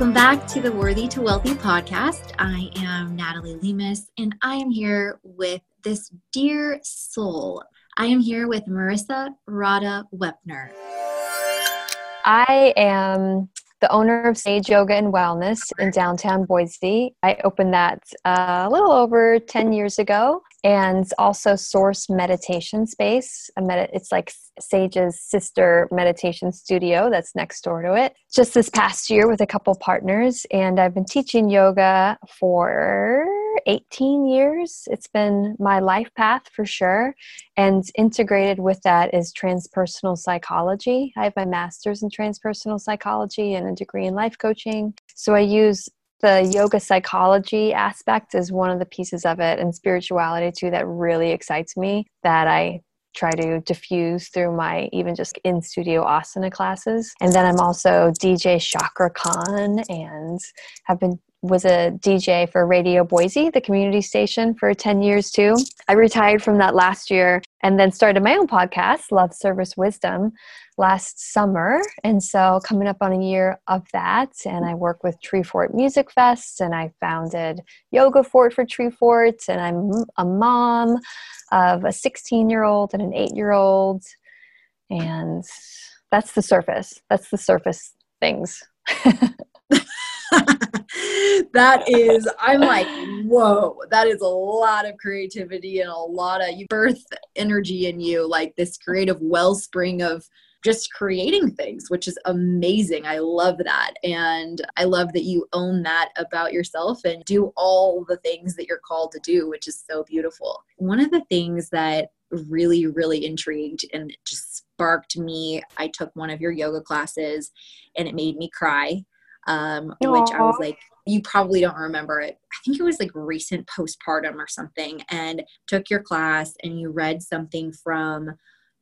Welcome back to the Worthy to Wealthy podcast. I am Natalie Lemus, and I am here with this dear soul. I am here with Marisa Radha Weppner. I am the owner of Sage Yoga and Wellness in downtown Boise. I opened that uh, a little over 10 years ago and also Source Meditation Space. Med- it's like Sage's sister meditation studio that's next door to it. Just this past year with a couple partners, and I've been teaching yoga for 18 years. It's been my life path for sure. And integrated with that is transpersonal psychology. I have my master's in transpersonal psychology and a degree in life coaching. So I use the yoga psychology aspect is one of the pieces of it and spirituality too that really excites me that I try to diffuse through my even just in studio asana classes. And then I'm also DJ Chakra Khan and have been was a DJ for Radio Boise, the community station, for 10 years too. I retired from that last year and then started my own podcast, Love Service Wisdom, last summer. And so, coming up on a year of that, and I work with Treefort Music Fest, and I founded Yoga Fort for Treefort, and I'm a mom of a 16 year old and an 8 year old. And that's the surface. That's the surface things. that is i'm like whoa that is a lot of creativity and a lot of you birth energy in you like this creative wellspring of just creating things which is amazing. I love that. And i love that you own that about yourself and do all the things that you're called to do which is so beautiful. One of the things that really really intrigued and just sparked me i took one of your yoga classes and it made me cry um, which I was like, you probably don't remember it. I think it was like recent postpartum or something, and took your class and you read something from,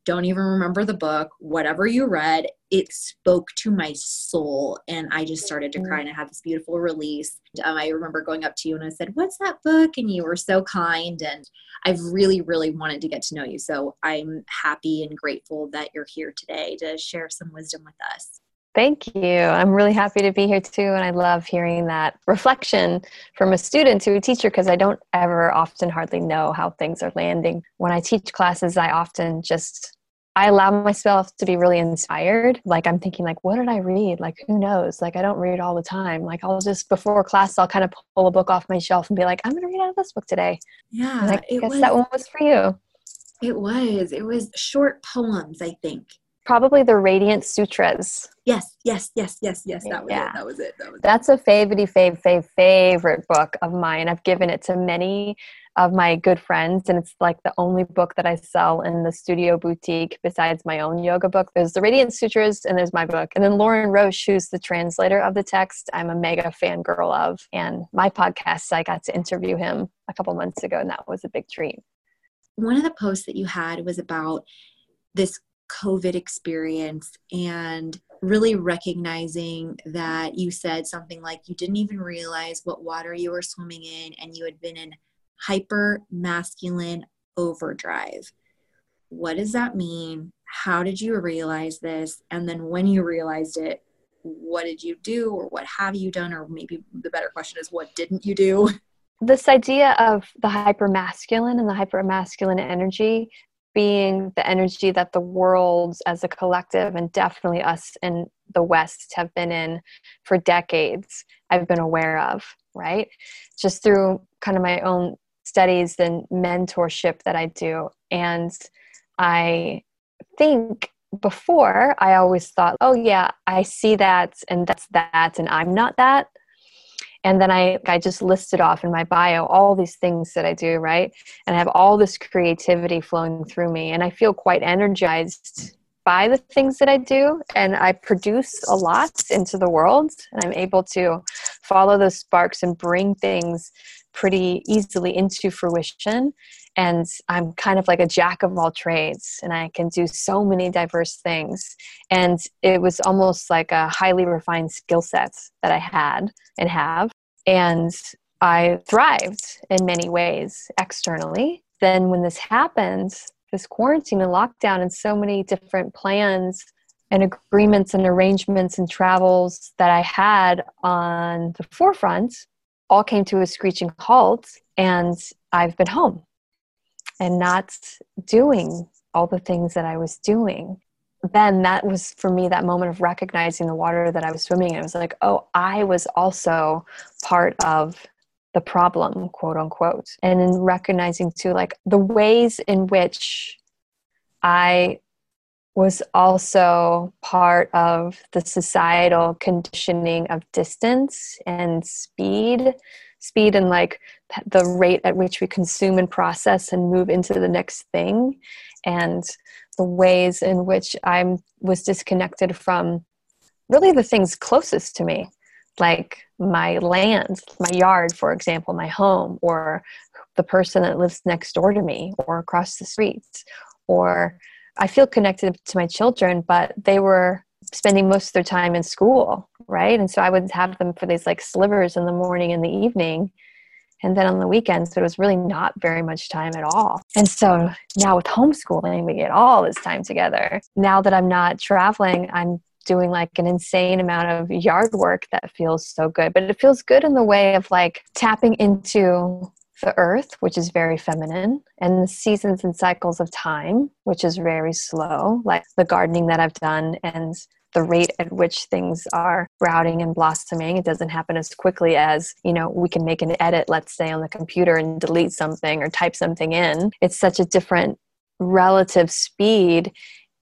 don't even remember the book, whatever you read, it spoke to my soul. And I just started to cry and I had this beautiful release. Um, I remember going up to you and I said, What's that book? And you were so kind. And I've really, really wanted to get to know you. So I'm happy and grateful that you're here today to share some wisdom with us. Thank you. I'm really happy to be here too. And I love hearing that reflection from a student to a teacher because I don't ever often hardly know how things are landing. When I teach classes, I often just I allow myself to be really inspired. Like I'm thinking like, what did I read? Like who knows? Like I don't read all the time. Like I'll just before class I'll kind of pull a book off my shelf and be like, I'm gonna read out of this book today. Yeah. And I guess was, that one was for you. It was. It was short poems, I think probably the Radiant Sutras. Yes, yes, yes, yes, yes. That was yeah. it. That was it. That was That's it. a favorite, fave, fave, favorite book of mine. I've given it to many of my good friends, and it's like the only book that I sell in the studio boutique besides my own yoga book. There's the Radiant Sutras, and there's my book. And then Lorin Roche, who's the translator of the text, I'm a mega fangirl of. And my podcast, I got to interview him a couple months ago, and that was a big treat. One of the posts that you had was about this COVID experience and really recognizing that you said something like you didn't even realize what water you were swimming in and you had been in hyper masculine overdrive. What does that mean? How did you realize this? And then when you realized it, what did you do or what have you done? Or maybe the better question is, what didn't you do? This idea of the hyper masculine and the hyper masculine energy being the energy that the world as a collective and definitely us in the west have been in for decades i've been aware of right? Just through kind of my own studies and mentorship that i do. And i think before i always thought oh yeah i see that and that's that and i'm not that and then I, I just listed off in my bio all these things that I do, right? And I have all this creativity flowing through me. And I feel quite energized by the things that I do. And I produce a lot into the world. And I'm able to follow those sparks and bring things pretty easily into fruition. And I'm kind of like a jack of all trades, and I can do so many diverse things. And it was almost like a highly refined skill set that I had and have. And I thrived in many ways externally. Then, when this happened, this quarantine and lockdown, and so many different plans and agreements and arrangements and travels that I had on the forefront all came to a screeching halt, and I've been home and not doing all the things that I was doing. Then that was for me that moment of recognizing the water that I was swimming in. It was like, oh, I was also part of the problem, quote unquote. And in recognizing too, like the ways in which I was also part of the societal conditioning of distance and speed speed and like the rate at which we consume and process and move into the next thing and the ways in which i was disconnected from really the things closest to me like my land my yard for example my home or the person that lives next door to me or across the street or I feel connected to my children, but they were spending most of their time in school, right? And so I would have them for these like slivers in the morning and the evening. And then on the weekends, But it was really not very much time at all. And so now with homeschooling, we get all this time together. Now that I'm not traveling, I'm doing like an insane amount of yard work that feels so good. But it feels good in the way of like tapping into the earth, which is very feminine, and the seasons and cycles of time, which is very slow, like the gardening that I've done and the rate at which things are sprouting and blossoming. It doesn't happen as quickly as, you know, we can make an edit, let's say, on the computer and delete something or type something in. It's such a different relative speed.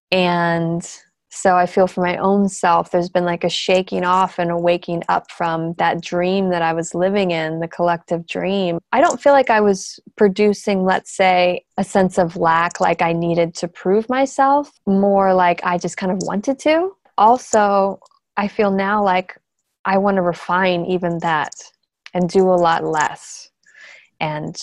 And so I feel for my own self, there's been like a shaking off and a waking up from that dream that I was living in, the collective dream. I don't feel like I was producing, let's say, a sense of lack, like I needed to prove myself, more like I just kind of wanted to. Also, I feel now like I want to refine even that and do a lot less. And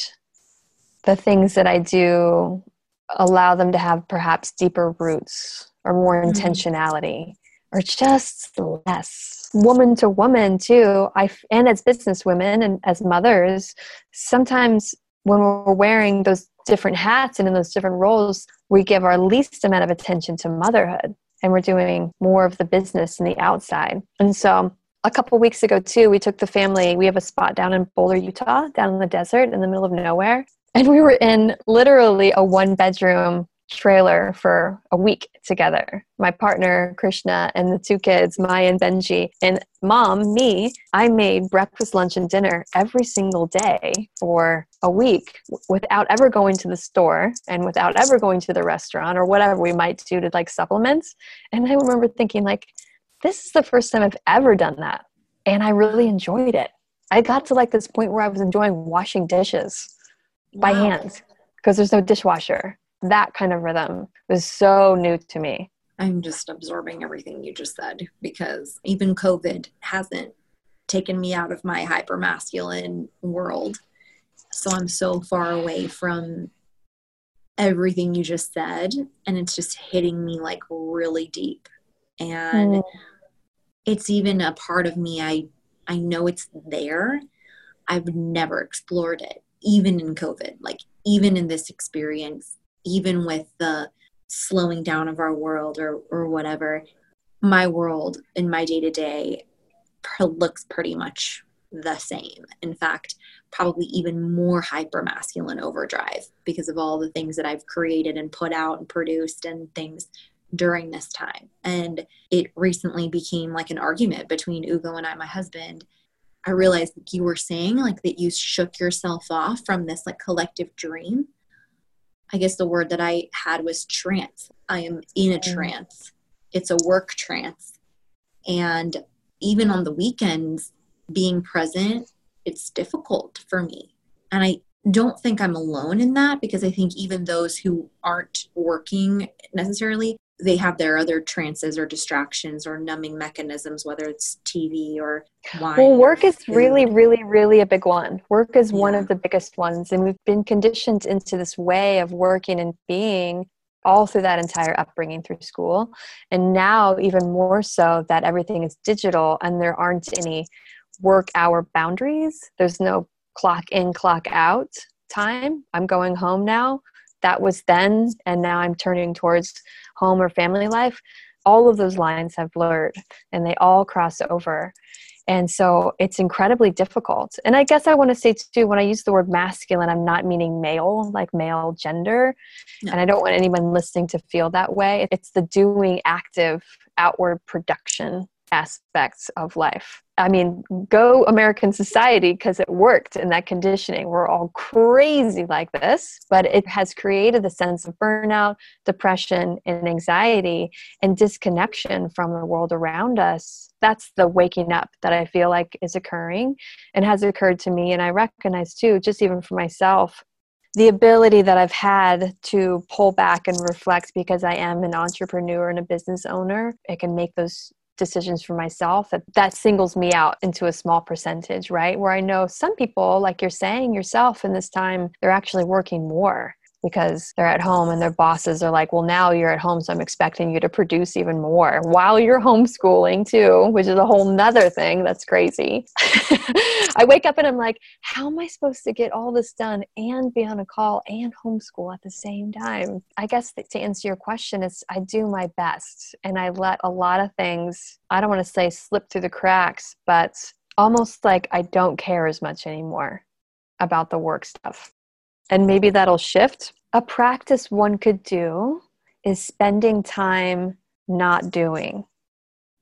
the things that I do allow them to have perhaps deeper roots or more mm-hmm. intentionality or just less. Woman to woman too. I and as business women and as mothers sometimes when we're wearing those different hats and in those different roles we give our least amount of attention to motherhood and we're doing more of the business and the outside. And so a couple weeks ago too we took the family we have a spot down in boulder utah down in the desert in the middle of nowhere. And we were in literally a one bedroom trailer for a week together. My partner, Krishna, and the two kids, Maya and Benji. And mom, me, I made breakfast, lunch, and dinner every single day for a week without ever going to the store and without ever going to the restaurant or whatever we might do to like supplements. And I remember thinking, like, this is the first time I've ever done that. And I really enjoyed it. I got to like this point where I was enjoying washing dishes wow. by hand because there's no dishwasher that kind of rhythm was so new to me. I'm just absorbing everything you just said because even COVID hasn't taken me out of my hyper masculine world. So I'm so far away from everything you just said and it's just hitting me like really deep. And mm. it's even a part of me I I know it's there. I've never explored it even in COVID. Like even in this experience even with the slowing down of our world or or whatever my world in my day to day looks pretty much the same. In fact probably even more hyper masculine overdrive because of all the things that I've created and put out and produced and things during this time. And it recently became like an argument between Ugo and I my husband. I realized like you were saying like that you shook yourself off from this like collective dream I guess the word that I had was trance. I am in a mm. trance. It's a work trance. And even on the weekends, being present, it's difficult for me. And I don't think I'm alone in that because I think even those who aren't working necessarily they have their other trances or distractions or numbing mechanisms, whether it's TV or wine. Well, work is really, really, really a big one. Work is yeah. one of the biggest ones. And we've been conditioned into this way of working and being all through that entire upbringing through school. And now, even more so, that everything is digital and there aren't any work hour boundaries. There's no clock in, clock out time. I'm going home now. That was then. And now I'm turning towards home or family life all of those lines have blurred and they all cross over. And so it's incredibly difficult. And I guess I want to say too, when I use the word masculine, I'm not meaning male, like male gender. No. And I don't want anyone listening to feel that way. It's the doing active outward production aspects of life. I mean, go American society because it worked in that conditioning. We're all crazy like this, but it has created a sense of burnout, depression, and anxiety and disconnection from the world around us. That's the waking up that I feel like is occurring and has occurred to me. And I recognize too, just even for myself, the ability that I've had to pull back and reflect because I am an entrepreneur and a business owner. I can make those decisions for myself that that singles me out into a small percentage right? Where i know some people like you're saying yourself in this time they're actually working more because they're at home and their bosses are like, well, now you're at home, so I'm expecting you to produce even more while you're homeschooling too, which is a whole nother thing that's crazy. I wake up and I'm like, how am I supposed to get all this done and be on a call and homeschool at the same time? I guess to answer your question, is I do my best and I let a lot of things, I don't want to say slip through the cracks, but almost like I don't care as much anymore about the work stuff and maybe that'll shift. A practice one could do is spending time not doing,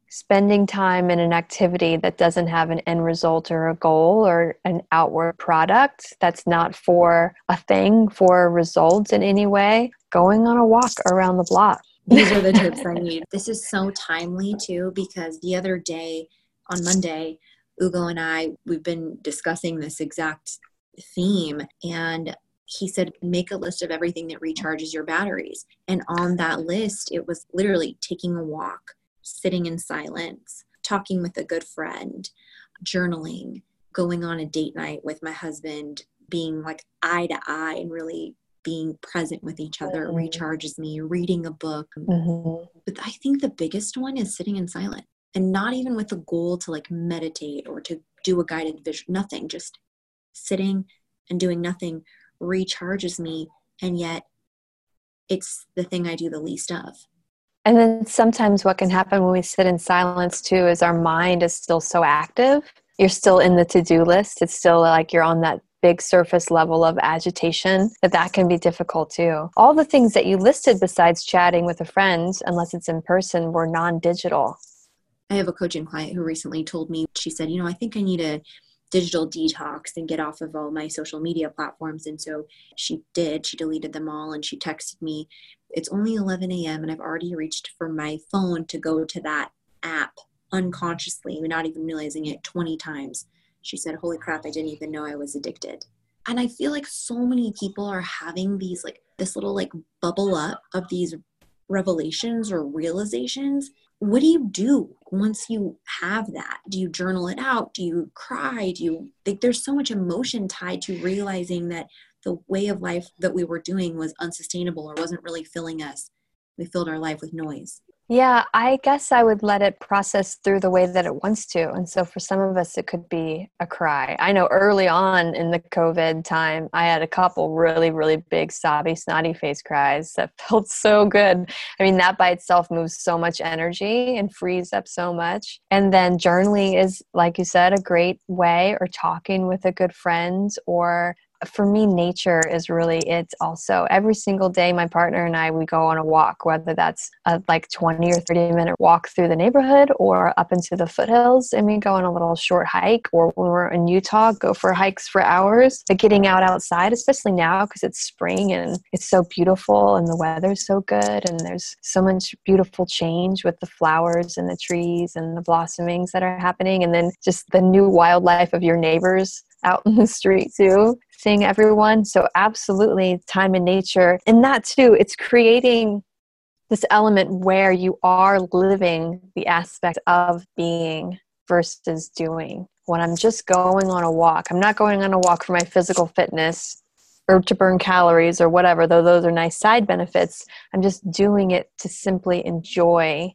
spending time in an activity that doesn't have an end result or a goal or an outward product that's not for a thing, for results in any way, going on a walk around the block. These are the tips I need. This is so timely too because the other day on Monday, Ugo and I, we've been discussing this exact theme and he said, make a list of everything that recharges your batteries. And on that list, it was literally taking a walk, sitting in silence, talking with a good friend, journaling, going on a date night with my husband, being like eye to eye and really being present with each other mm-hmm. recharges me, reading a book. Mm-hmm. But I think the biggest one is sitting in silence and not even with the goal to like meditate or to do a guided vision, nothing, just sitting and doing nothing recharges me and yet it's the thing I do the least of. And then sometimes what can happen when we sit in silence too is our mind is still so active. You're still in the to-do list. It's still like you're on that big surface level of agitation that that can be difficult too. All the things that you listed besides chatting with a friend unless it's in person were non-digital. I have a coaching client who recently told me she said, "You know, I think I need to digital detox and get off of all my social media platforms. And so she did. She deleted them all and she texted me, It's only 11 a.m. and I've already reached for my phone to go to that app unconsciously, not even realizing it 20 times. She said, Holy crap, I didn't even know I was addicted. And I feel like so many people are having these, like, this little, like, bubble up of these revelations or realizations what do you do once you have that? Do you journal it out? Do you cry? Do you like there's so much emotion tied to realizing that the way of life that we were doing was unsustainable or wasn't really filling us. We filled our life with noise yeah, I guess I would let it process through the way that it wants to. And so for some of us, it could be a cry. I know early on in the COVID time, I had a couple really, really big, sobby, snotty face cries that felt so good. I mean, that by itself moves so much energy and frees up so much. And then journaling is, like you said, a great way, or talking with a good friend, or for me nature is really it also. Every single day my partner and i we go on a walk whether that's a like 20 or 30 minute walk through the neighborhood or up into the foothills and we go on a little short hike or when we're in utah go for hikes for hours. But getting out outside especially now because it's spring and it's so beautiful and the weather's so good and there's so much beautiful change with the flowers and the trees and the blossomings that are happening and then just the new wildlife of your neighbors out in the street too, seeing everyone. So, absolutely, time in nature. And that too, it's creating this element where you are living the aspect of being versus doing. When I'm just going on a walk, I'm not going on a walk for my physical fitness or to burn calories or whatever, though those are nice side benefits. I'm just doing it to simply enjoy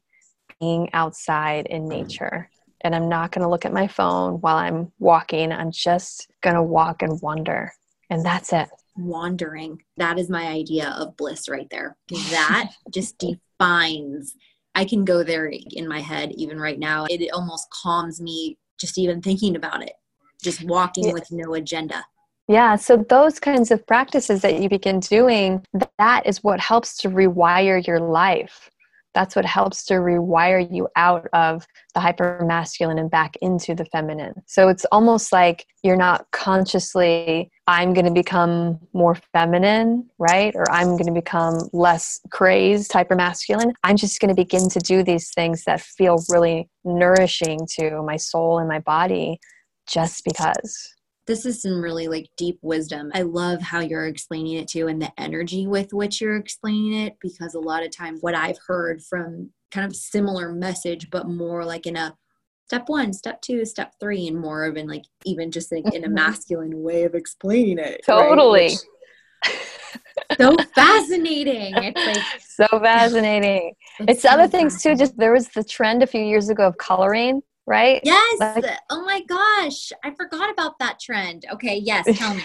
being outside in nature and I'm not going to look at my phone while I'm walking. I'm just going to walk and wander. And that's it. Wandering. That is my idea of bliss right there. That just defines I can go there in my head even right now. It almost calms me just even thinking about it, just walking with no agenda. Yeah, so those kinds of practices that you begin doing, that is what helps to rewire your life. That's what helps to rewire you out of the hyper masculine and back into the feminine. So it's almost like you're not consciously, I'm going to become more feminine, right? Or I'm going to become less crazed, hyper masculine. I'm just going to begin to do these things that feel really nourishing to my soul and my body just because this is some really like deep wisdom. I love how you're explaining it too and the energy with which you're explaining it because a lot of times what I've heard from kind of similar message but more like in a step 1, step 2, step 3 and more of in like even just like in a mm-hmm. masculine way of explaining it. Totally. Right? so fascinating. It's like so fascinating. It's, it's so other things too. Just there was the trend a few years ago of coloring right? Yes. Like, oh my gosh. I forgot about that trend. Okay. Yes. Tell me.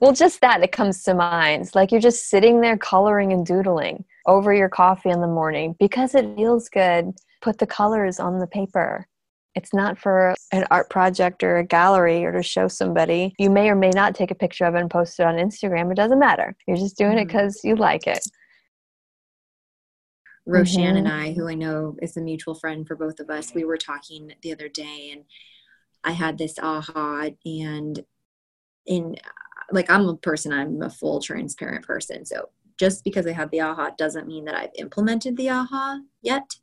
well, just that, it comes to mind. Like you're just sitting there coloring and doodling over your coffee in the morning because it feels good. Put the colors on the paper. It's not for an art project or a gallery or to show somebody. You may or may not take a picture of it and post it on Instagram. It doesn't matter. You're just doing mm-hmm. it because you like it. Roshan mm-hmm. and I, who I know is a mutual friend for both of us, we were talking the other day and I had this aha and in like I'm a person, I'm a full transparent person. So just because I had the aha doesn't mean that I've implemented the aha yet.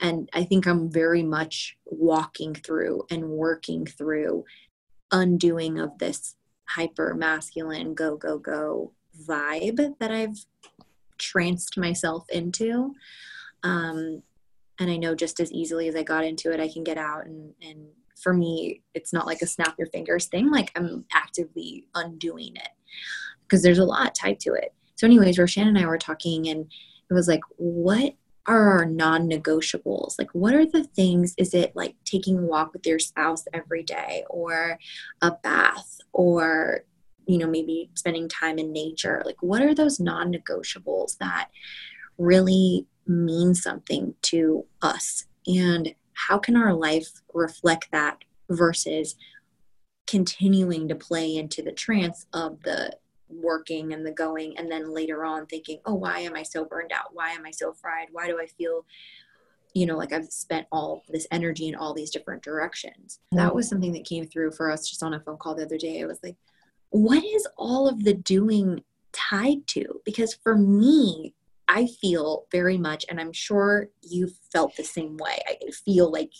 And I think I'm very much walking through and working through undoing of this hyper masculine go, go, go vibe that I've tranced myself into. Um, and I know just as easily as I got into it, I can get out. And, and for me, it's not like a snap your fingers thing. Like I'm actively undoing it because there's a lot tied to it. So, anyways, Roshan and I were talking, and it was like, what are our non negotiables? Like, what are the things? Is it like taking a walk with your spouse every day, or a bath, or you know maybe spending time in nature like what are those non-negotiables that really mean something to us? And how can our life reflect that versus continuing to play into the trance of the working and the going and then later on thinking oh why am i so burned out? Why am i so fried? Why do i feel you know like i've spent all this energy in all these different directions? Mm-hmm. that was something that came through for us just on a phone call the other day. It was like what is all of the doing tied to? Because for me, I feel very much, and I'm sure you felt the same way. I feel like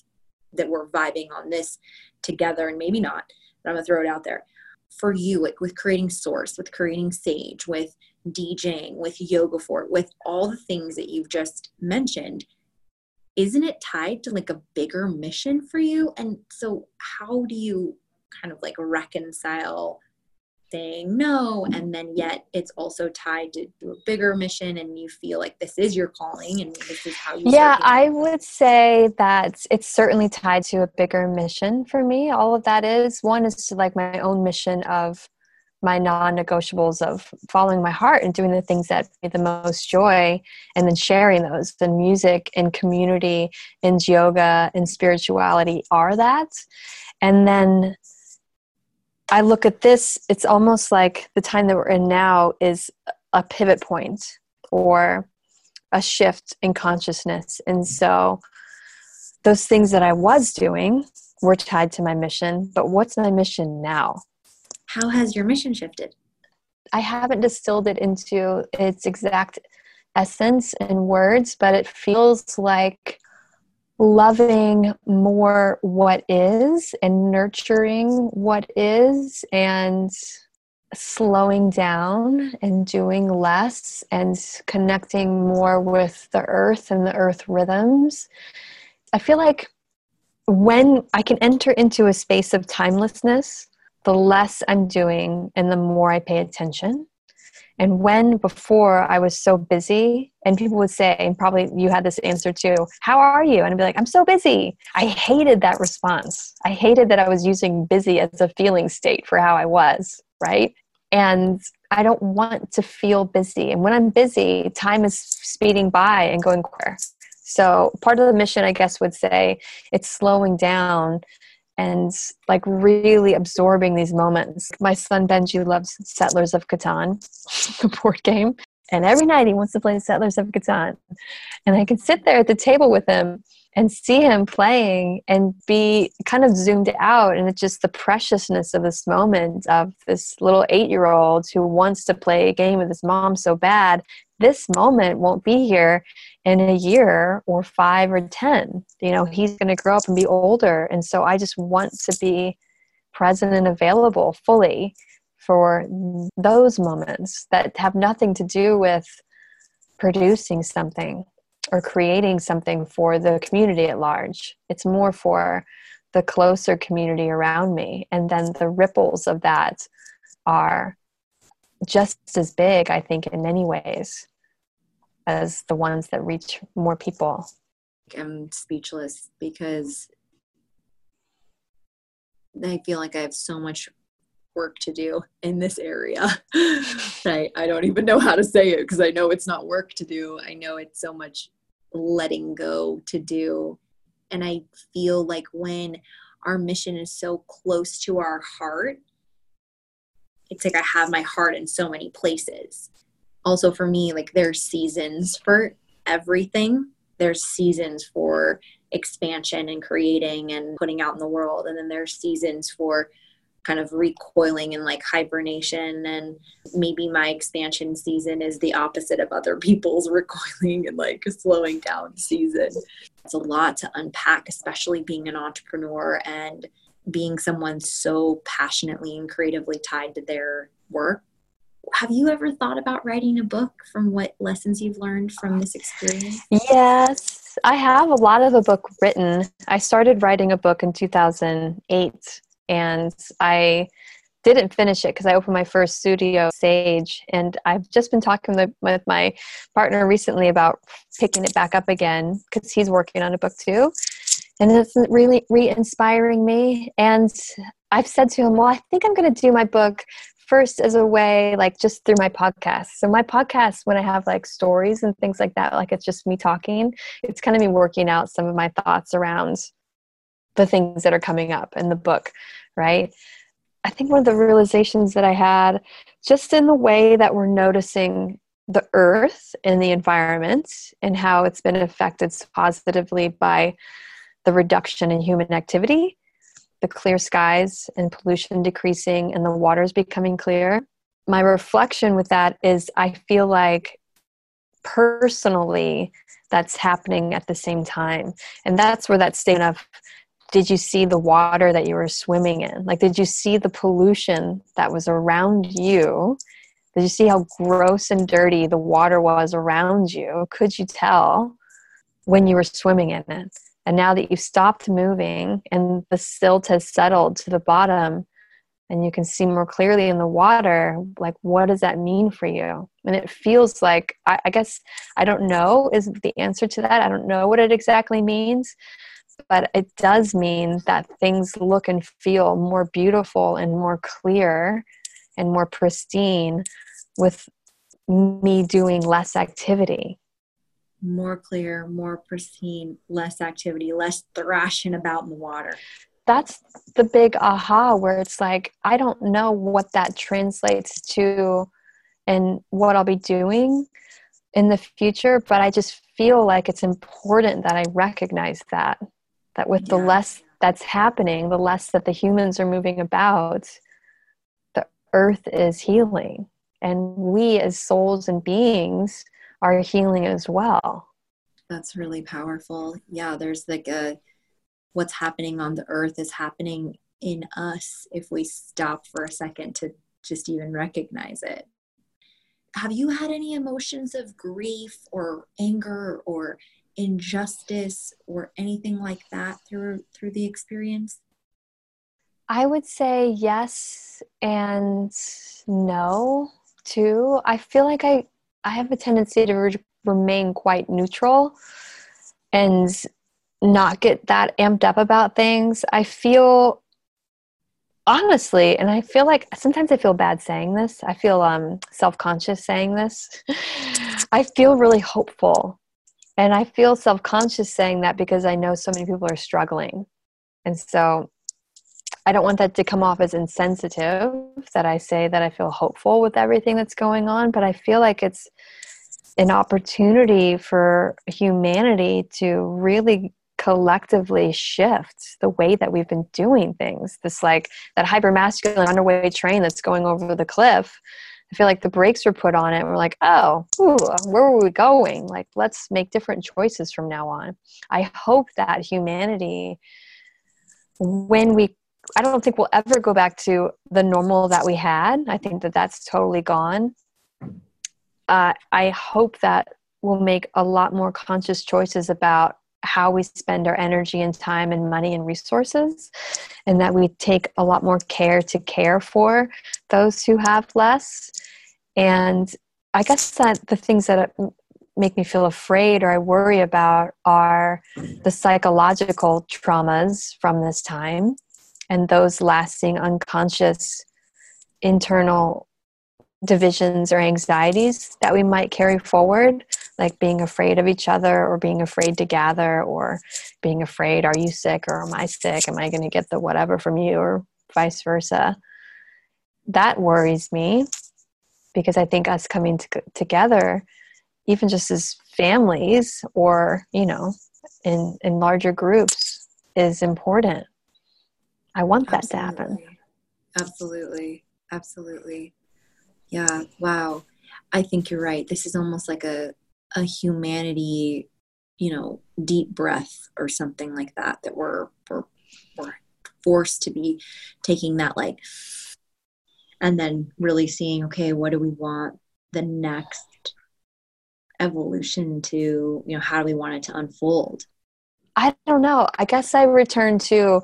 that we're vibing on this together, and maybe not, but I'm gonna throw it out there. For you, like with creating Source, with creating Sage, with DJing, with Yoga Fort, with all the things that you've just mentioned, isn't it tied to like a bigger mission for you? And so, how do you kind of like reconcile saying no and then yet it's also tied to, to, a bigger mission and you feel like this is your calling and this is how you yeah i would say that it's certainly tied to a bigger mission for me. All of that is one is to like my own mission of my non-negotiables of following my heart and doing the things that bring the most joy and then sharing those. The music and community and yoga and spirituality are that. And then I look at this, it's almost like the time that we're in now is a pivot point or a shift in consciousness. And so those things that I was doing were tied to my mission, but what's my mission now? How has your mission shifted? I haven't distilled it into its exact essence in words, but it feels like loving more what is and nurturing what is and slowing down and doing less and connecting more with the earth and the earth rhythms. I feel like when I can enter into a space of timelessness, the less I'm doing and the more I pay attention. And when before I was so busy, and people would say, and probably you had this answer too, how are you? And I'd be like, I'm so busy. I hated that response. I hated that I was using busy as a feeling state for how I was, right? And I don't want to feel busy. And when I'm busy, time is speeding by and going quicker. So part of the mission, I guess, would say it's slowing down and like really absorbing these moments. My son Benji loves Settlers of Catan, the board game. And every night he wants to play Settlers of Catan. And I can sit there at the table with him and see him playing and be kind of zoomed out and it's just the preciousness of this moment of this little eight year old who wants to play a game with his mom so bad this moment won't be here in a year or five or ten you know he's going to grow up and be older and so i just want to be present and available fully for those moments that have nothing to do with producing something or creating something for the community at large. It's more for the closer community around me. And then the ripples of that are just as big, I think, in many ways, as the ones that reach more people. I'm speechless because I feel like I have so much work to do in this area. I, I don't even know how to say it because I know it's not work to do. I know it's so much letting go to do. And I feel like when our mission is so close to our heart, it's like I have my heart in so many places. Also, for me, like there's seasons for everything. There's seasons for expansion and creating and putting out in the world. And then there's seasons for kind of recoiling and like hibernation and maybe my expansion season is the opposite of other people's recoiling and like slowing down season it's a lot to unpack especially being an entrepreneur and being someone so passionately and creatively tied to their work have you ever thought about writing a book from what lessons you've learned from this experience? Yes i have a lot of the book written. I started writing a book in 2008 and I didn't finish it because I opened my first studio stage, and I've just been talking with my partner recently about picking it back up again because he's working on a book too, and it's really re-inspiring me. And I've said to him, "Well, I think I'm going to do my book." first as a way like just through my podcast so my podcast when i have like stories and things like that like it's just me talking it's kind of me working out some of my thoughts around the things that are coming up in the book, right? I think one of the realizations that I had just in the way that we're noticing the earth and the environment and how it's been affected positively by the reduction in human activity, the clear skies and pollution decreasing, and the waters becoming clear. My reflection with that is I feel like personally that's happening at the same time. And that's where that state of did you see the water that you were swimming in? Like, did you see the pollution that was around you? Did you see how gross and dirty the water was around you? Could you tell when you were swimming in it? And now that you've stopped moving and the silt has settled to the bottom and you can see more clearly in the water, like, what does that mean for you? And it feels like, I, I guess, I don't know is the answer to that. I don't know what it exactly means but it does mean that things look and feel more beautiful and more clear and more pristine with me doing less activity more clear more pristine less activity less thrashing about in the water that's the big aha where it's like i don't know what that translates to and what i'll be doing in the future but i just feel like it's important that i recognize that that with yeah. the less that's happening, the less that the humans are moving about, the earth is healing. And we as souls and beings are healing as well. That's really powerful. Yeah, there's like a what's happening on the earth is happening in us if we stop for a second to just even recognize it. Have you had any emotions of grief or anger or injustice or anything like that through through the experience? I would say yes and no too. I feel like I I have a tendency to re- remain quite neutral and not get that amped up about things. I feel honestly, and I feel like sometimes I feel bad saying this. I feel um, self conscious saying this. I feel really hopeful and I feel self conscious saying that because I know so many people are struggling. And so I don't want that to come off as insensitive that I say that I feel hopeful with everything that's going on, but I feel like it's an opportunity for humanity to really collectively shift the way that we've been doing things. This like that hyper masculine underway train that's going over the cliff. I feel like the brakes were put on it. we're like, oh, ooh, where are we going? Like, let's make different choices from now on. I hope that humanity, when we, I don't think we'll ever go back to the normal that we had. I think that that's totally gone. Uh, I hope that we'll make a lot more conscious choices about how we spend our energy and time and money and resources, and that we take a lot more care to care for those who have less. And I guess that the things that make me feel afraid or I worry about are the psychological traumas from this time and those lasting unconscious internal divisions or anxieties that we might carry forward, like being afraid of each other or being afraid to gather or being afraid, are you sick or am I sick? Am I going to get the whatever from you or vice versa? That worries me because I think us coming to- together, even just as families or, you know, in, in larger groups, is important. I want that Absolutely. to happen. Absolutely. Absolutely. Yeah. Wow. I think you're right. This is almost like a, a humanity, you know, deep breath or something like that, that we're, we're, we're forced to be taking that like, and then really seeing, okay, what do we want the next evolution to, you know, how do we want it to unfold? I don't know. I guess I return to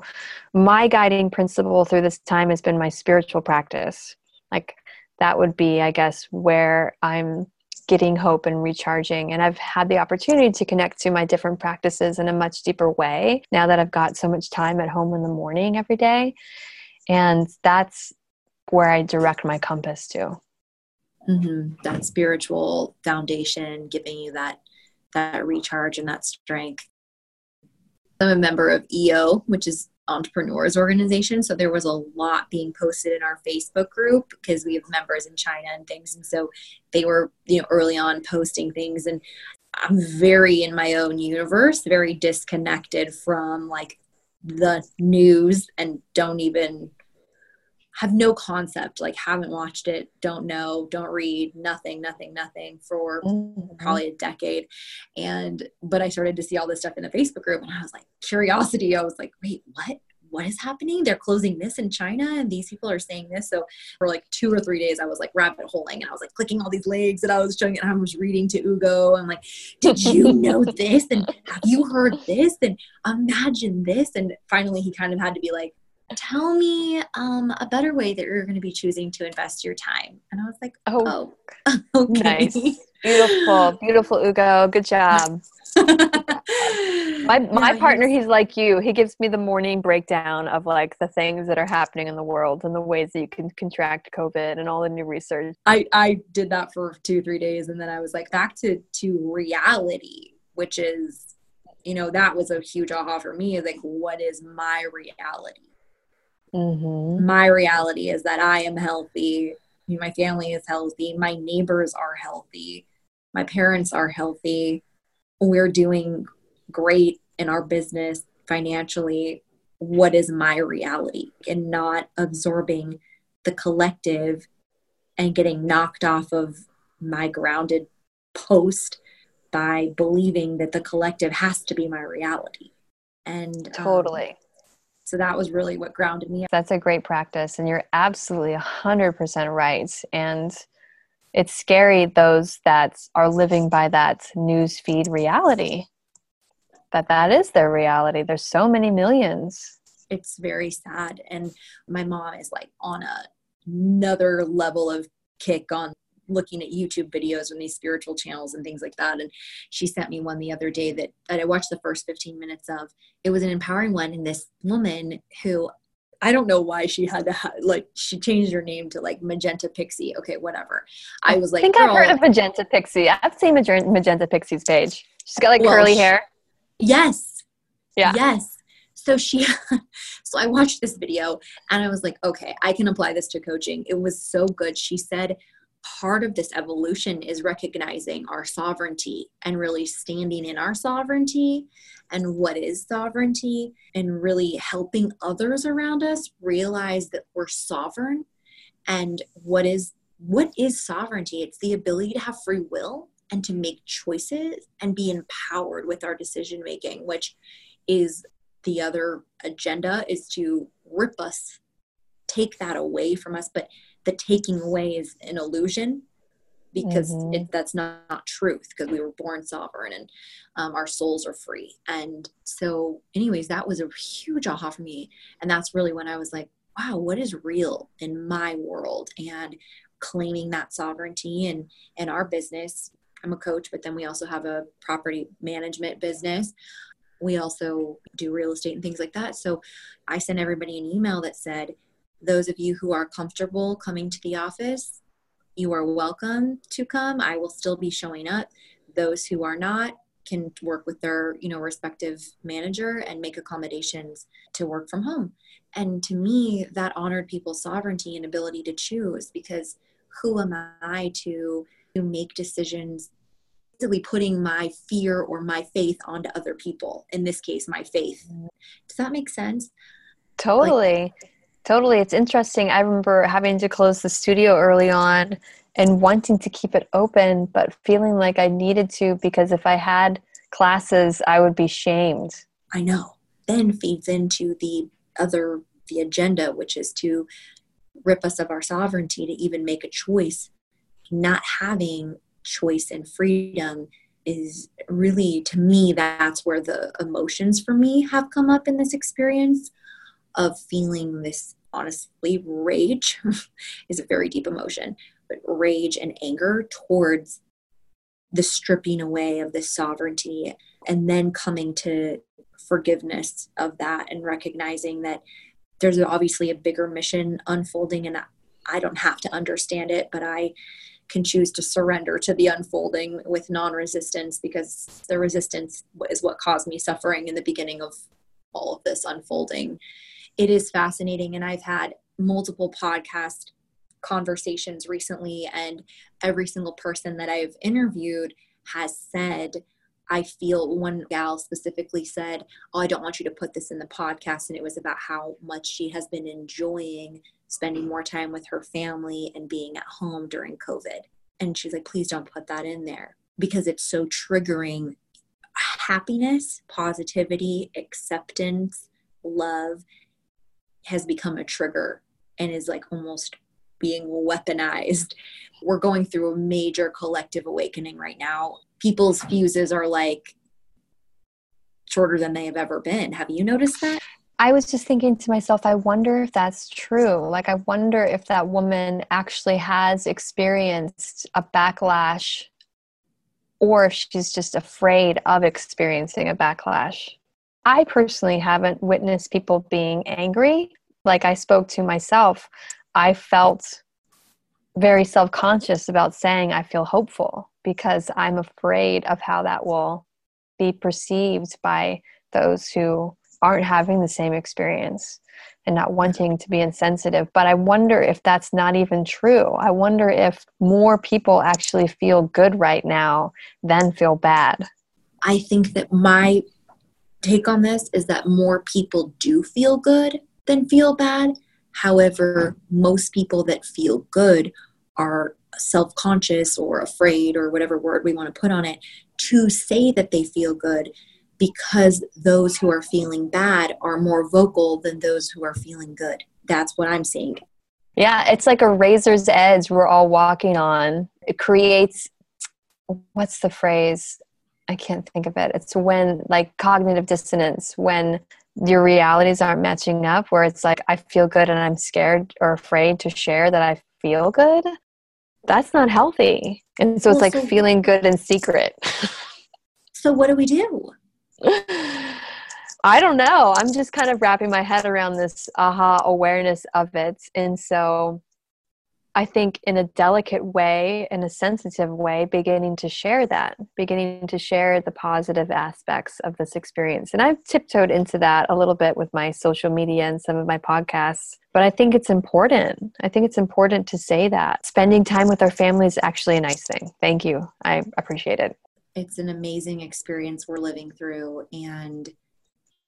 my guiding principle through this time has been my spiritual practice. Like that would be, I guess, where I'm getting hope and recharging. And I've had the opportunity to connect to my different practices in a much deeper way now that I've got so much time at home in the morning every day. And that's where I direct my compass to. Mm-hmm. That spiritual foundation giving you that that recharge and that strength. I'm a member of EO, which is entrepreneurs organization. So there was a lot being posted in our facebook group because we have members in china and things. And so they were you know early on posting things. And i'm very in my own universe very disconnected from like the news and don't even have no concept like haven't watched it don't know don't read nothing nothing nothing for mm-hmm. probably a decade. And but i started to see all this stuff in the facebook group and i was like curiosity i was like wait what? What is happening? They're closing this in china and these people are saying this? So for like two or three days i was like rabbit holing and i was like clicking all these links and i was showing it and i was reading to ugo and like did you know this? And have you heard this? And imagine this? And finally he kind of had to be like tell me um, a better way that you're going to be choosing to invest your time. And I was like, oh, oh okay. Nice. Beautiful, beautiful, Ugo. Good job. my my partner, he's like you. He gives me the morning breakdown of like the things that are happening in the world and the ways that you can contract COVID and all the new research. I I did that for two three days, and then I was like back to to reality, which is, you know, that was a huge aha for me. Is like, what is my reality? Mm-hmm. My reality is that I am healthy. My family is healthy. My neighbors are healthy. My parents are healthy. We're doing great in our business financially. What is my reality? And not absorbing the collective and getting knocked off of my grounded post by believing that the collective has to be my reality. And um, totally. Um, so that was really what grounded me. That's a great practice. And you're absolutely 100% right. And it's scary, those that are living by that news feed reality, that that is their reality. There's so many millions. It's very sad. And my mom is like on a, another level of kick on looking at YouTube videos and these spiritual channels and things like that. And she sent me one the other day that, that I watched the first 15 minutes of. It was an empowering one. And this woman who I don't know why she had to have, like she changed her name to like Magenta Pixie. Okay, whatever. I was like, I think I've heard of Magenta Pixie. I've seen Magenta Pixie's page. She's got like Well, curly she- hair. Yes. Yeah. Yes. So she, so I watched this video and I was like, okay, I can apply this to coaching. It was so good. She said, part of this evolution is recognizing our sovereignty and really standing in our sovereignty and what is sovereignty and really helping others around us realize that we're sovereign and what is what is sovereignty? It's the ability to have free will and to make choices and be empowered with our decision making which is the other agenda is to rip us take that away from us. But the taking away is an illusion because Mhm. it, that's not, not truth because we were born sovereign and um, our souls are free. And so anyways that was a huge aha for me. And that's really when i was like wow what is real in my world? And claiming that sovereignty and and our business i'm a coach but then we also have a property management business. We also do real estate and things like that. So i sent everybody an email that said those of you who are comfortable coming to the office you are welcome to come. I will still be showing up. Those who are not can work with their you know respective manager and make accommodations to work from home. And to me that honored people's sovereignty and ability to choose because who am i to to make decisions basically putting my fear or my faith onto other people in this case my faith. Does that make sense? Totally. Totally. It's interesting. I remember having to close the studio early on and wanting to keep it open, but feeling like I needed to because if I had classes, I would be shamed. I know, then feeds into the other, the agenda, which is to rip us of our sovereignty to even make a choice. Not having choice and freedom is really, to me, that's where the emotions for me have come up in this experience of feeling this honestly rage is a very deep emotion, but rage and anger towards the stripping away of this sovereignty and then coming to forgiveness of that and recognizing that there's obviously a bigger mission unfolding and I don't have to understand it, but I can choose to surrender to the unfolding with non resistance because the resistance is what caused me suffering in the beginning of all of this unfolding. It is fascinating, and I've had multiple podcast conversations recently, and every single person that I've interviewed has said, I feel one gal specifically said, Oh, I don't want you to put this in the podcast. And it was about how much she has been enjoying spending more time with her family and being at home during COVID. And she's like, Please don't put that in there because it's so triggering happiness, positivity, acceptance, love has become a trigger and is like almost being weaponized. We're going through a major collective awakening right now. People's fuses are like shorter than they have ever been. Have you noticed that? I was just thinking to myself, I wonder if that's true. Like, I wonder if that woman actually has experienced a backlash or if she's just afraid of experiencing a backlash. I personally haven't witnessed people being angry. Like I spoke to myself, I felt very self conscious about saying I feel hopeful because I'm afraid of how that will be perceived by those who aren't having the same experience and not wanting to be insensitive. But I wonder if that's not even true. I wonder if more people actually feel good right now than feel bad. I think that my take on this is that more people do feel good than feel bad. However, most people that feel good are self conscious or afraid, or whatever word we want to put on it, to say that they feel good because those who are feeling bad are more vocal than those who are feeling good. That's what I'm seeing. Yeah, it's like a razor's edge we're all walking on. It creates what's the phrase? I can't think of it. It's when like cognitive dissonance, when your realities aren't matching up, where it's like I feel good and I'm scared or afraid to share that I feel good. That's not healthy. And so it's Well, like so- feeling good in secret. So, what do we do? I don't know. I'm just kind of wrapping my head around this aha awareness of it. And so I think in a delicate way, in a sensitive way, beginning to share that, beginning to share the positive aspects of this experience. And I've tiptoed into that a little bit with my social media and some of my podcasts. But I think it's important. I think it's important to say that spending time with our family is actually a nice thing. Thank you. I appreciate it. It's an amazing experience we're living through. And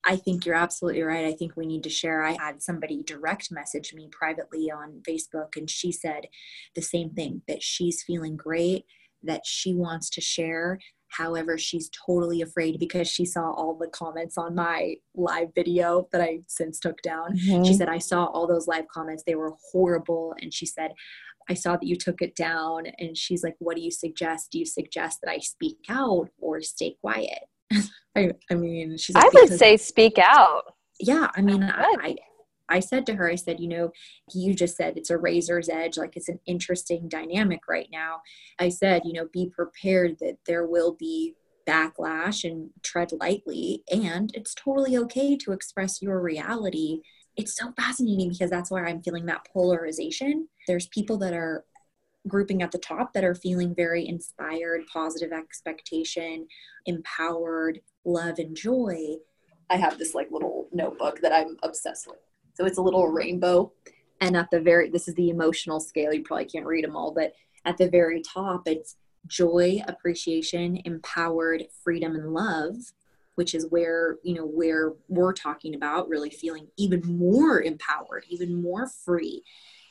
I think you're absolutely right. I think we need to share. I had somebody direct message me privately on Facebook, and she said the same thing that she's feeling great, that she wants to share. However, she's totally afraid because she saw all the comments on my live video that I since took down. Mm-hmm. She said, I saw all those live comments, they were horrible. And she said, I saw that you took it down. And she's like, What do you suggest? Do you suggest that I speak out or stay quiet? I, I mean, she's. Like, I would say speak out. Yeah, I mean, I, I, I said to her, I said, you know, you just said it's a razor's edge, like it's an interesting dynamic right now. I said, you know, be prepared that there will be backlash and tread lightly, and it's totally okay to express your reality. It's so fascinating because that's why I'm feeling that polarization. There's people that are grouping at the top that are feeling very inspired, positive expectation, empowered, love, and joy. I have this like little notebook that I'm obsessed with. So it's a little rainbow. And at the very, this is the emotional scale. You probably can't read them all, but at the very top, it's joy, appreciation, empowered, freedom, and love which is where you know where we're talking about really feeling even more empowered even more free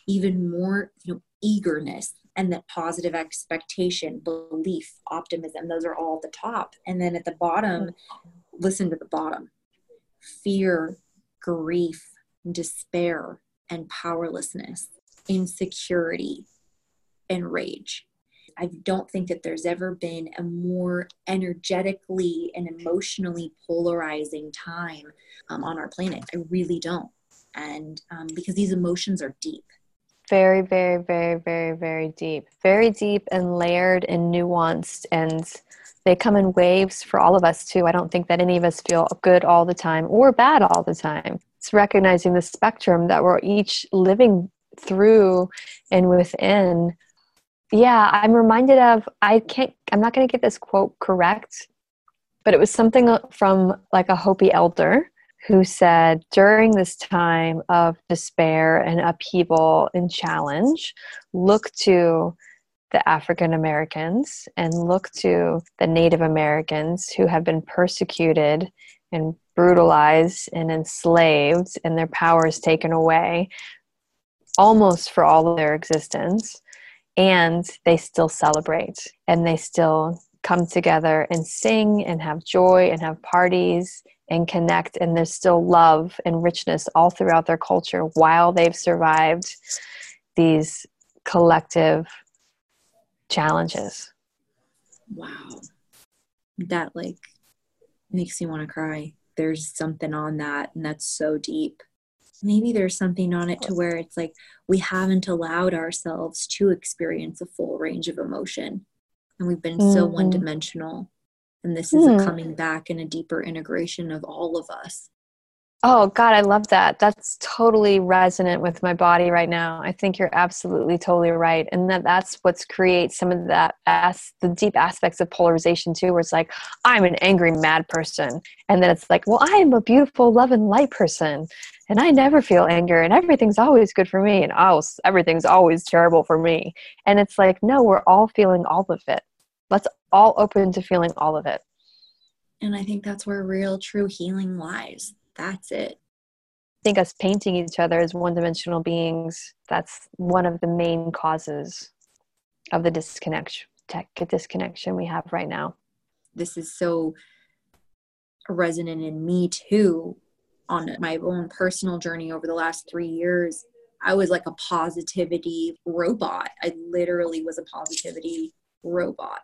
even more you know eagerness and that positive expectation, belief, optimism, those are all at the top. And then at the bottom, listen to the bottom fear, grief, despair, and powerlessness, insecurity, and rage. I don't think that there's ever been a more energetically and emotionally polarizing time um, on our planet. I really don't. And um, because these emotions are deep very, very, very, very, very deep. Very deep and layered and nuanced. And they come in waves for all of us, too. I don't think that any of us feel good all the time or bad all the time. It's recognizing the spectrum that we're each living through and within. Yeah, I'm reminded of, I can't, I'm not going to get this quote correct, but it was something uh, from like a Hopi elder who said during this time of despair and upheaval and challenge, look to the African Americans and look to the Native Americans who have been persecuted and brutalized and enslaved and their powers taken away almost for all of their existence. And they still celebrate and they still come together and sing and have joy and have parties and connect and there's still love and richness all throughout their culture while they've survived these collective challenges. Wow. That like makes me want to cry. There's something on that and that's so deep. Maybe there's something on it to where it's like we haven't allowed ourselves to experience a full range of emotion and we've been mm-hmm. so one dimensional and this is mm. a hmm. coming back and a deeper integration of all of us oh god i love that that's totally resonant with my body right now i think you're absolutely totally right and that that's what's creates some of that as the deep aspects of polarization too where it's like i'm an angry mad person and then it's like well i am a beautiful love and light person and i never feel anger and everything's always good for me and oh everything's always terrible for me and it's like no we're all feeling all of it let's all open to feeling all of it. And I think that's where real, true healing lies. That's it. I think us painting each other as one dimensional beings, that's one of the main causes of the disconnection, tech disconnection we have right now. This is so resonant in me too on my own personal journey over the last three years. I was like a positivity robot. I literally was a positivity robot.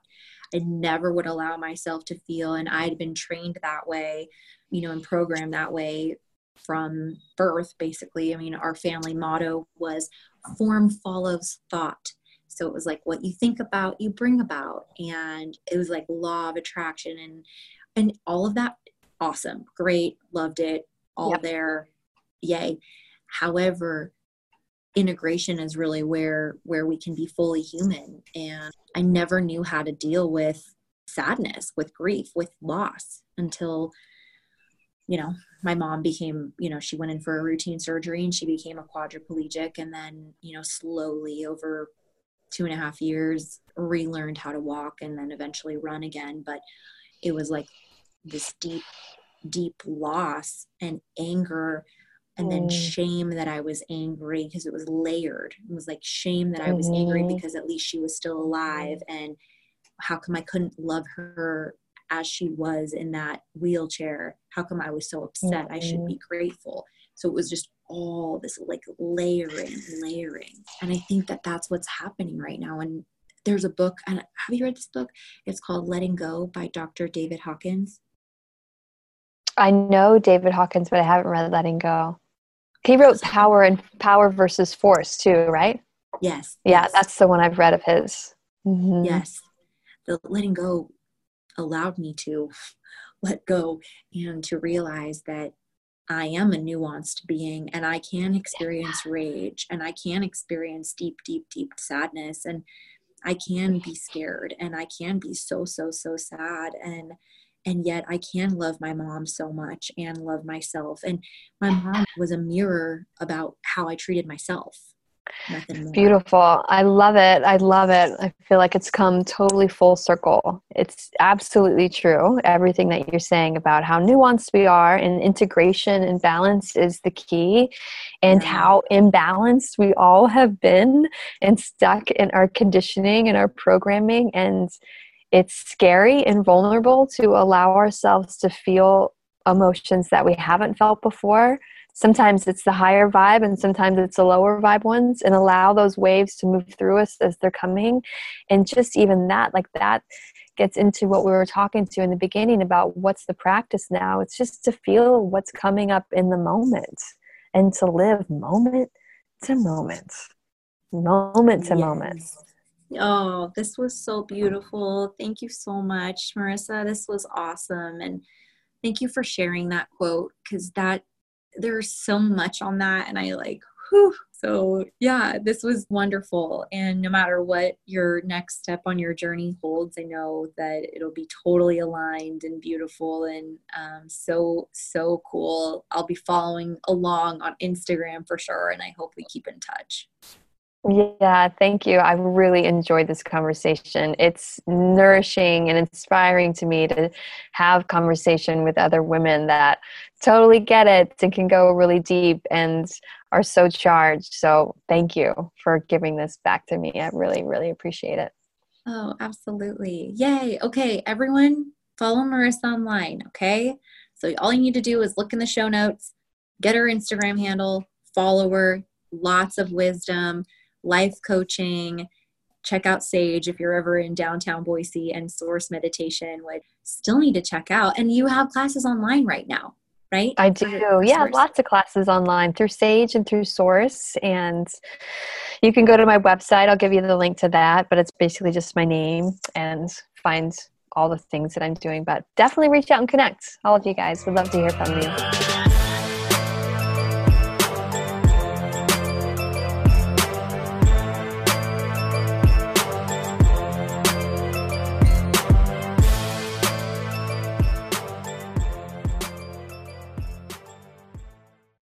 I never would allow myself to feel, and I'd been trained that way, you know, and programmed that way from birth, basically. I mean, our family motto was form follows thought. So it was like what you think about, you bring about. And it was like law of attraction and and all of that awesome, great, loved it, all yep. there, yay. However, integration is really where where we can be fully human. And i never knew how to deal with sadness with grief with loss until you know my mom became you know she went in for a routine surgery and she became a quadriplegic and then you know slowly over two and a half years relearned how to walk and then eventually run again. But it was like this deep deep loss and anger and then mm. shame that I was angry because it was layered. It was like shame that I was mm-hmm. angry because at least she was still alive and how come I couldn't love her as she was in that wheelchair? How come I was so upset? Mm-hmm. I should be mm-hmm. grateful. So it was just all this like layering, layering. And I think that that's what's happening right now. And there's a book, and have you read this book? It's called Letting Go by Dr. David Hawkins. I know David Hawkins, but I haven't read Letting Go. He wrote Power and Power versus Force too, right? Yes. Yeah, yes. that's the one I've read of his. Mm-hmm. Yes. The letting go allowed me to let go and to realize that I am a nuanced being and I can experience rage and I can experience deep, deep, deep sadness and I can be scared and I can be so, so, so sad. And and yet I can love my mom so much and love myself. And my mom was a mirror about how I treated myself. Beautiful. I love it. I love it. I feel like it's come totally full circle. It's absolutely true. Everything that you're saying about how nuanced we are and integration and balance is the key, and yeah. how imbalanced we all have been and stuck in our conditioning and our programming. And it's scary and vulnerable to allow ourselves to feel emotions that we haven't felt before. Sometimes it's the higher vibe and sometimes it's the lower vibe ones, and allow those waves to move through us as they're coming. And just even that, like that, gets into what we were talking to in the beginning about what's the practice now. It's just to feel what's coming up in the moment and to live moment to moment, moment to yes. moment. Oh, this was so beautiful. Thank you so much, Marisa. This was awesome. And thank you for sharing that quote because that there's so much on that. And I like, whew. So, yeah, this was wonderful. And no matter what your next step on your journey holds, I know that it'll be totally aligned and beautiful and um, so, so cool. I'll be following along on Instagram for sure. And I hope we keep in touch. Yeah, thank you. I really enjoyed this conversation. It's nourishing and inspiring to me to have conversation with other women that totally get it and can go really deep and are so charged. So, thank you for giving this back to me. I really, really appreciate it. Oh, absolutely. Yay. Okay, everyone, follow Marisa online, okay? So, all you need to do is look in the show notes, get her Instagram handle, follow her, lots of wisdom life coaching. Check out Sage if you're ever in downtown Boise and Source Meditation would still need to check out. And you have classes online right now, right? I do. Yeah, Source. lots of classes online through Sage and through Source. And you can go to my website. I'll give you the link to that, but it's basically just my name and find all the things that I'm doing. But definitely reach out and connect. All of you guys would love to hear from you.